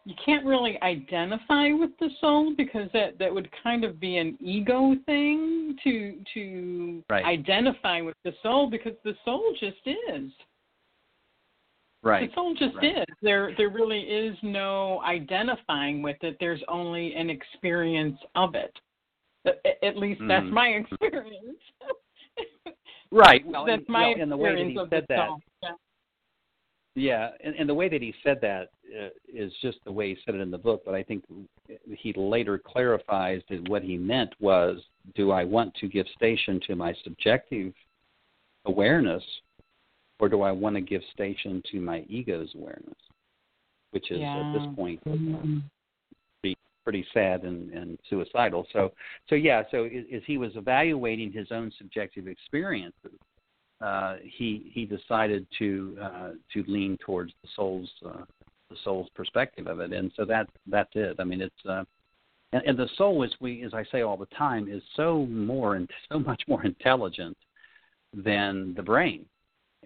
you can't really identify with the soul because that that would kind of be an ego thing to to right. identify with the soul because the soul just is. Right. The soul just right. is. There there really is no identifying with it. There's only an experience of it. At least that's mm. my <laughs> experience. right. <laughs> Well, that's and, my well, and the way that he said that. Yeah. Yeah, and, and the way that he said that uh, is just the way he said it in the book. But I think he later clarifies that what he meant was, do I want to give station to my subjective awareness, or do I want to give station to my ego's awareness, which is yeah. at this point mm-hmm. pretty, pretty sad and, and suicidal. So, so yeah, so as, as he was evaluating his own subjective experiences, uh, he he decided to uh, to lean towards the soul's uh, the soul's perspective of it, and so that that's it. I mean, it's uh, and, and the soul, as we as I say all the time, is so more and so much more intelligent than the brain,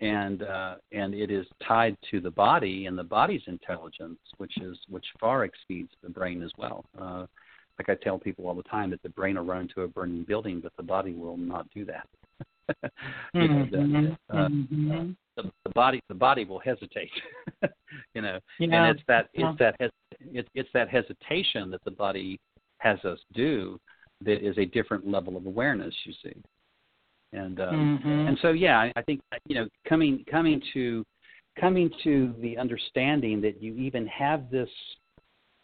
and uh, and it is tied to the body and the body's intelligence, which is which far exceeds the brain as well. Uh, like I tell people all the time that the brain will run into a burning building, but the body will not do that. <laughs> <laughs> you know, the, mm-hmm. uh, mm-hmm. the, the body the body will hesitate. <laughs> you know, yeah. and it's that it's yeah. that hes- it's it's that hesitation that the body has us do that is a different level of awareness. You see, and um, mm-hmm. and so yeah, I, I think you know coming coming to coming to the understanding that you even have this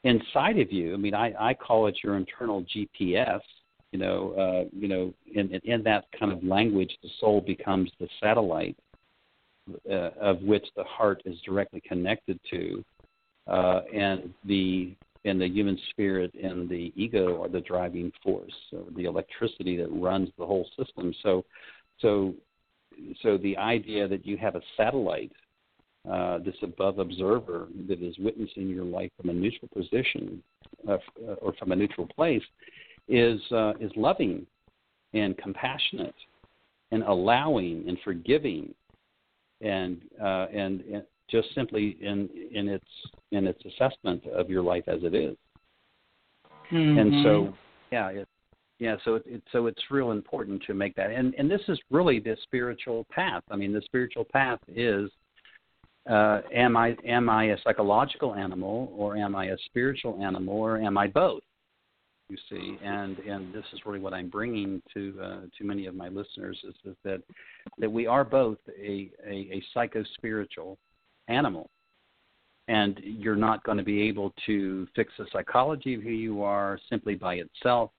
inside of you. I mean, I, I call it your internal GPS you know, uh, you know, in, in that kind of language, the soul becomes the satellite uh, of which the heart is directly connected to, uh, and the and the human spirit and the ego are the driving force, or the electricity that runs the whole system. So, so, so the idea that you have a satellite, uh, this above observer that is witnessing your life from a neutral position uh, or from a neutral place, is uh, is loving and compassionate and allowing and forgiving and uh, and, and just simply in in its in its assessment of your life as it is. Mm-hmm. And so yeah, it, yeah, so it, it, so it's real important to make that, and and this is really the spiritual path. I mean, the spiritual path is, uh, am I am I a psychological animal, or am I a spiritual animal, or am I both? You see, and and this is really what I'm bringing to uh, to many of my listeners is, is that that we are both a a, a psycho spiritual animal, and you're not going to be able to fix the psychology of who you are simply by itself.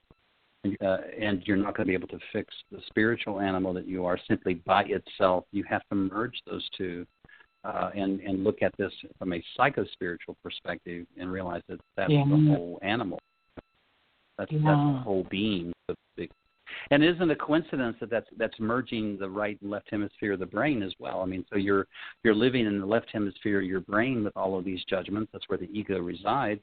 Uh, and you're not going to be able to fix the spiritual animal that you are simply by itself. You have to merge those two uh, and and look at this from a psycho spiritual perspective and realize that that's yeah. the whole animal. That's, yeah. that's the whole being. And it isn't a coincidence that that's that's merging the right and left hemisphere of the brain as well. I mean, so you're you're living in the left hemisphere of your brain with all of these judgments. That's where the ego resides,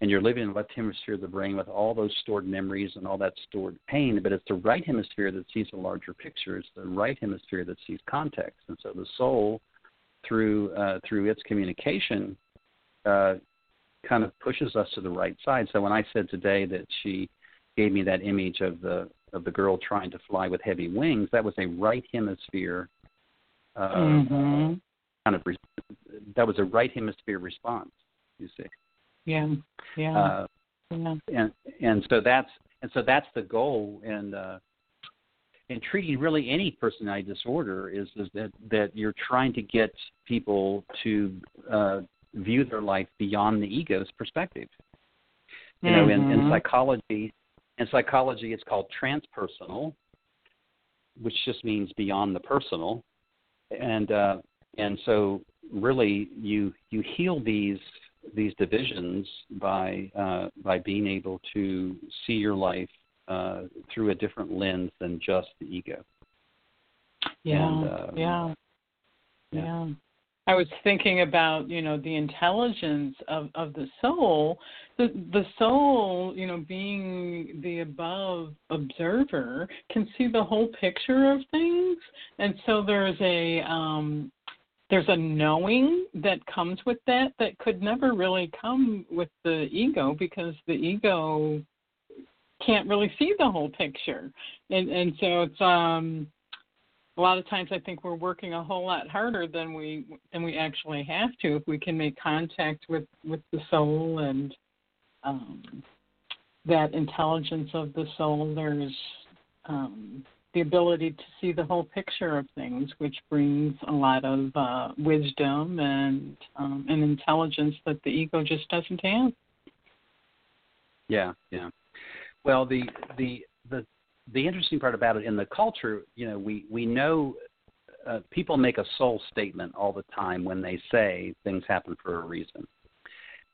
and you're living in the left hemisphere of the brain with all those stored memories and all that stored pain, but it's the right hemisphere that sees a larger picture. It's the right hemisphere that sees context, and so the soul, through uh, through its communication, uh, kind of pushes us to the right side. So when I said today that she gave me that image of the of the girl trying to fly with heavy wings, that was a right hemisphere uh, mm-hmm. kind of re- that was a right hemisphere response. You see. Yeah. Yeah. Uh, yeah. and and so that's and so that's the goal and uh in treating really any personality disorder is, is that that you're trying to get people to uh view their life beyond the ego's perspective you know in, in Mhm. psychology in psychology it's called transpersonal which just means beyond the personal and uh and so really you you heal these these divisions by uh, by being able to see your life uh, through a different lens than just the ego. Yeah, And, uh, yeah, yeah. yeah. I was thinking about you know the intelligence of of the soul. The the soul, you know, being the above observer, can see the whole picture of things, and so there's a um, there's a knowing that comes with that that could never really come with the ego because the ego can't really see the whole picture, and and so it's um a lot of times I think we're working a whole lot harder than we than we actually have to if we can make contact with with the soul and um, that intelligence of the soul. There's um, the ability to see the whole picture of things, which brings a lot of uh, wisdom and um, and intelligence that the ego just doesn't have. Yeah, yeah. Well, the the the the interesting part about it in the culture, you know, we we know uh, people make a soul statement all the time when they say things happen for a reason.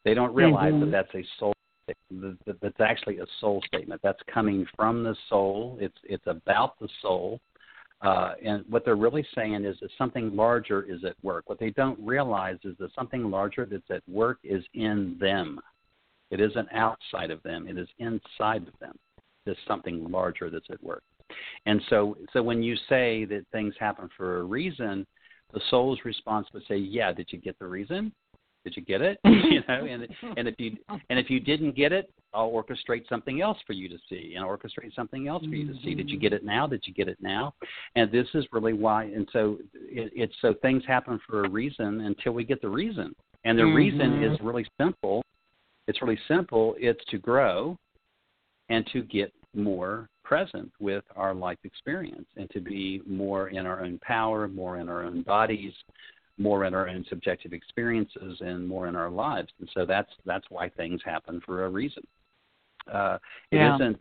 They don't realize Mhm. that that's a soul that that's actually a soul statement. That's coming from the soul. It's it's about the soul. Uh, and what they're really saying is that something larger is at work. What they don't realize is that something larger that's at work is in them. It isn't outside of them. It is inside of them. There's something larger that's at work. And so, so when you say that things happen for a reason, the soul's response would say, "Yeah, did you get the reason? Did you get it? <laughs> you know, and and if you and if you didn't get it, I'll orchestrate something else for you to see, and orchestrate something else for you to see. Did you get it now? Did you get it now? And this is really why. And so it, it's so things happen for a reason until we get the reason, and the reason Mhm. is really simple. It's really simple. It's to grow and to get more present with our life experience and to be more in our own power, more in our own bodies, more in our own subjective experiences, and more in our lives. And so that's that's why things happen for a reason. Uh, it Yeah. not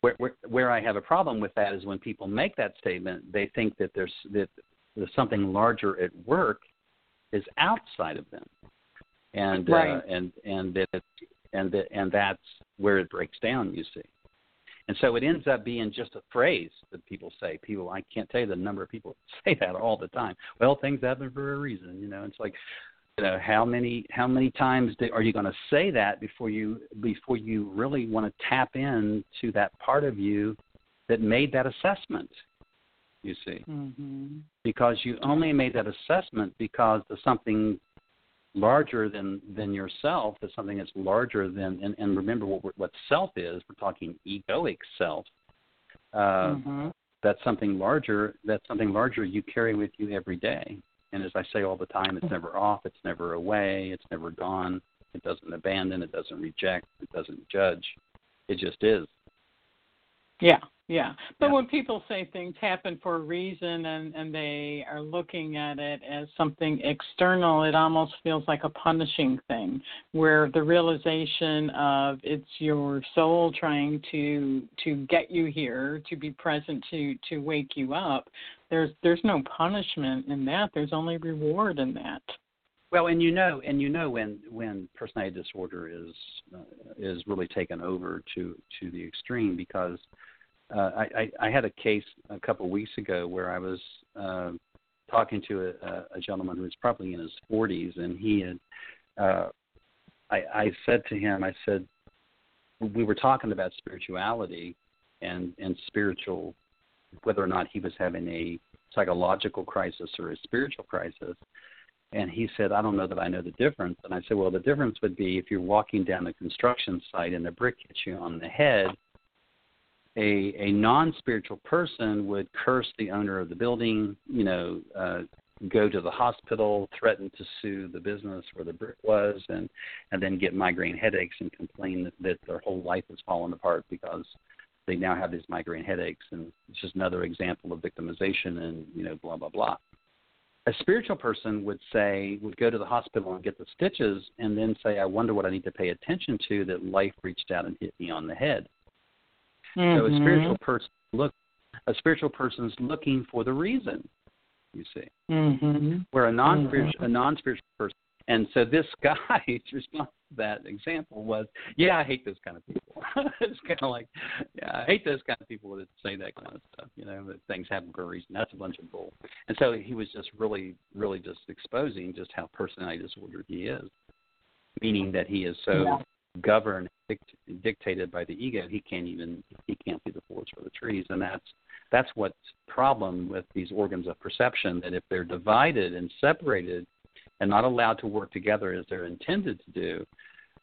where, where where I have a problem with that is when people make that statement, they think that there's that there's something larger at work is outside of them, and uh, and and that it's, and that and that's where it breaks down. You see. And so it ends up being just a phrase that people say. People, I can't tell you the number of people <laughs> say that all the time. Well, things happen for a reason, you know. It's like, you know, how many how many times do, are you going to say that before you before you really want to tap in to that part of you that made that assessment? You see, Mm-hmm. because you only made that assessment because of something larger than than yourself is something that's larger than and, and remember what what self is. We're talking egoic self. Uh, Mhm. that's something larger that's something larger you carry with you every day. And as i say all the time it's never off it's never away it's never gone. It doesn't abandon it doesn't reject it doesn't judge. It just is Yeah, yeah. But Yeah. when people say things happen for a reason and and they are looking at it as something external, it almost feels like a punishing thing, where the realization of it's your soul trying to to get you here, to be present, to to wake you up. There's there's no punishment in that. There's only reward in that. Well, and you know, and you know when when personality disorder is uh, is really taken over to to the extreme because uh, I, I I had a case a couple of weeks ago where I was uh, talking to a, a gentleman who was probably in his 40s and he had uh, I, I said to him, I said, we were talking about spirituality and and spiritual, whether or not he was having a psychological crisis or a spiritual crisis. And he said, I don't know that I know the difference. And I said, Well, the difference would be if you're walking down a construction site and a brick hits you on the head, a, a non spiritual person would curse the owner of the building, you know, uh, go to the hospital, threaten to sue the business where the brick was, and, and then get migraine headaches and complain that, that their whole life has fallen apart because they now have these migraine headaches. And it's just another example of victimization and, you know, blah, blah, blah a spiritual person would say would go to the hospital and get the stitches and then say i wonder what i need to pay attention to that life reached out and hit me on the head mm-hmm. so a mm-hmm. spiritual person look a spiritual person's looking for the reason you see mm-hmm. where a non spiritual mm-hmm. a non spiritual person and so this <laughs> guy's response to that example was, "Yeah, I hate those kind of people." <laughs> it's kind of like, "Yeah, I hate those kind of people that say that kind of stuff." You know, that things happen for a reason. That's a bunch of bull. And so he was just really, really just exposing just how personality disordered he is, meaning that he is so yeah. governed, dict- dictated by the ego, he can't even he can't see the forest for the trees, and that's that's what's problem with these organs of perception. That if they're divided and separated and not allowed to work together as they're intended to do,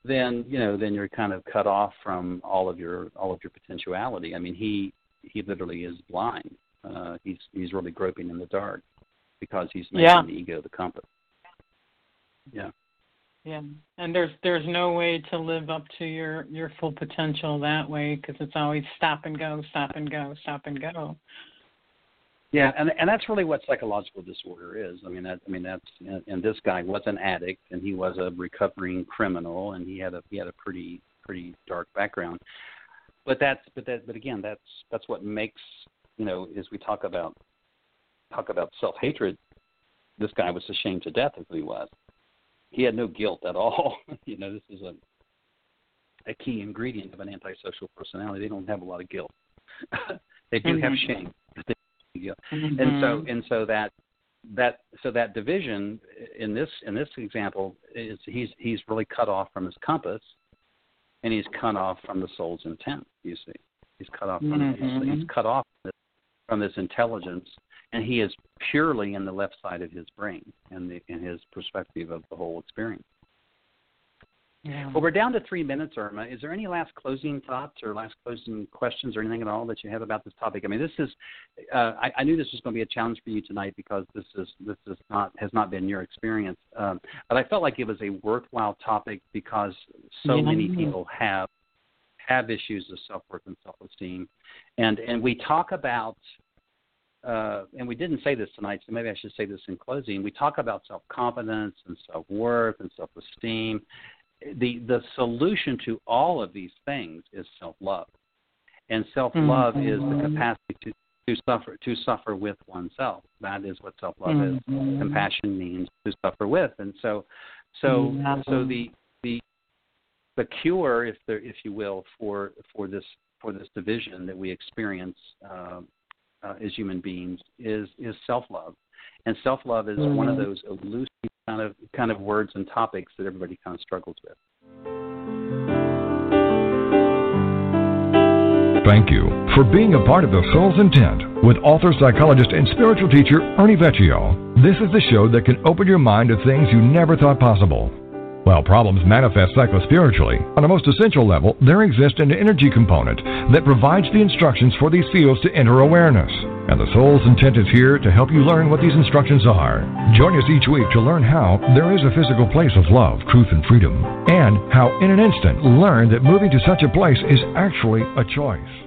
then you know then you're kind of cut off from all of your all of your potentiality. I mean, he he literally is blind. Uh, he's he's really groping in the dark because he's making yeah. the ego the compass. Yeah. Yeah, and there's there's no way to live up to your your full potential that way because it's always stop and go, stop and go, stop and go. Yeah, and and that's really what psychological disorder is. I mean, that I mean that's and this guy was an addict and he was a recovering criminal and he had a he had a pretty pretty dark background. But that's but that but again that's that's what makes you know as we talk about talk about self hatred. This guy was ashamed to death of who he was. He had no guilt at all. <laughs> you know, this is a a key ingredient of an antisocial personality. They don't have a lot of guilt. <laughs> they do mm-hmm. have shame. Mm-hmm. And so and so that that so that division in this in this example is he's he's really cut off from his compass and he's cut off from the soul's intent you see he's cut off from mm-hmm. he's, he's cut off from this intelligence and he is purely in the left side of his brain and the in his perspective of the whole experience yeah. Well, we're down to three minutes, Irma. Is there any last closing thoughts or last closing questions or anything at all that you have about this topic? I mean, this is. Uh, I, I, knew this was going to be a challenge for you tonight because this is this is not has not been your experience, um, but I felt like it was a worthwhile topic because so yeah. many people have have issues of self worth and self esteem, and and we talk about. Uh, and we didn't say this tonight, so maybe I should say this in closing. We talk about self confidence and self worth and self esteem, the the solution to all of these things is self love, and self love mm-hmm. is the mm-hmm. capacity to to suffer to suffer with oneself. That is what self love mm-hmm. is. Compassion means to suffer with, and so so mm-hmm. so the the the cure, if there if you will, for for this for this division that we experience uh, uh, as human beings is is self love, and self love is one of mm-hmm. those elusive kind of kind of words and topics that everybody kind of struggles with. Thank you for being a part of the Soul's Intent with author, psychologist, and spiritual teacher Ernie Vecchio. This is the show that can open your mind to things you never thought possible. While problems manifest psychospiritually, on a most essential level, there exists an energy component that provides the instructions for these fields to enter awareness. And the soul's intent is here to help you learn what these instructions are. Join us each week to learn how there is a physical place of love, truth, and freedom, and how in an instant learn that moving to such a place is actually a choice.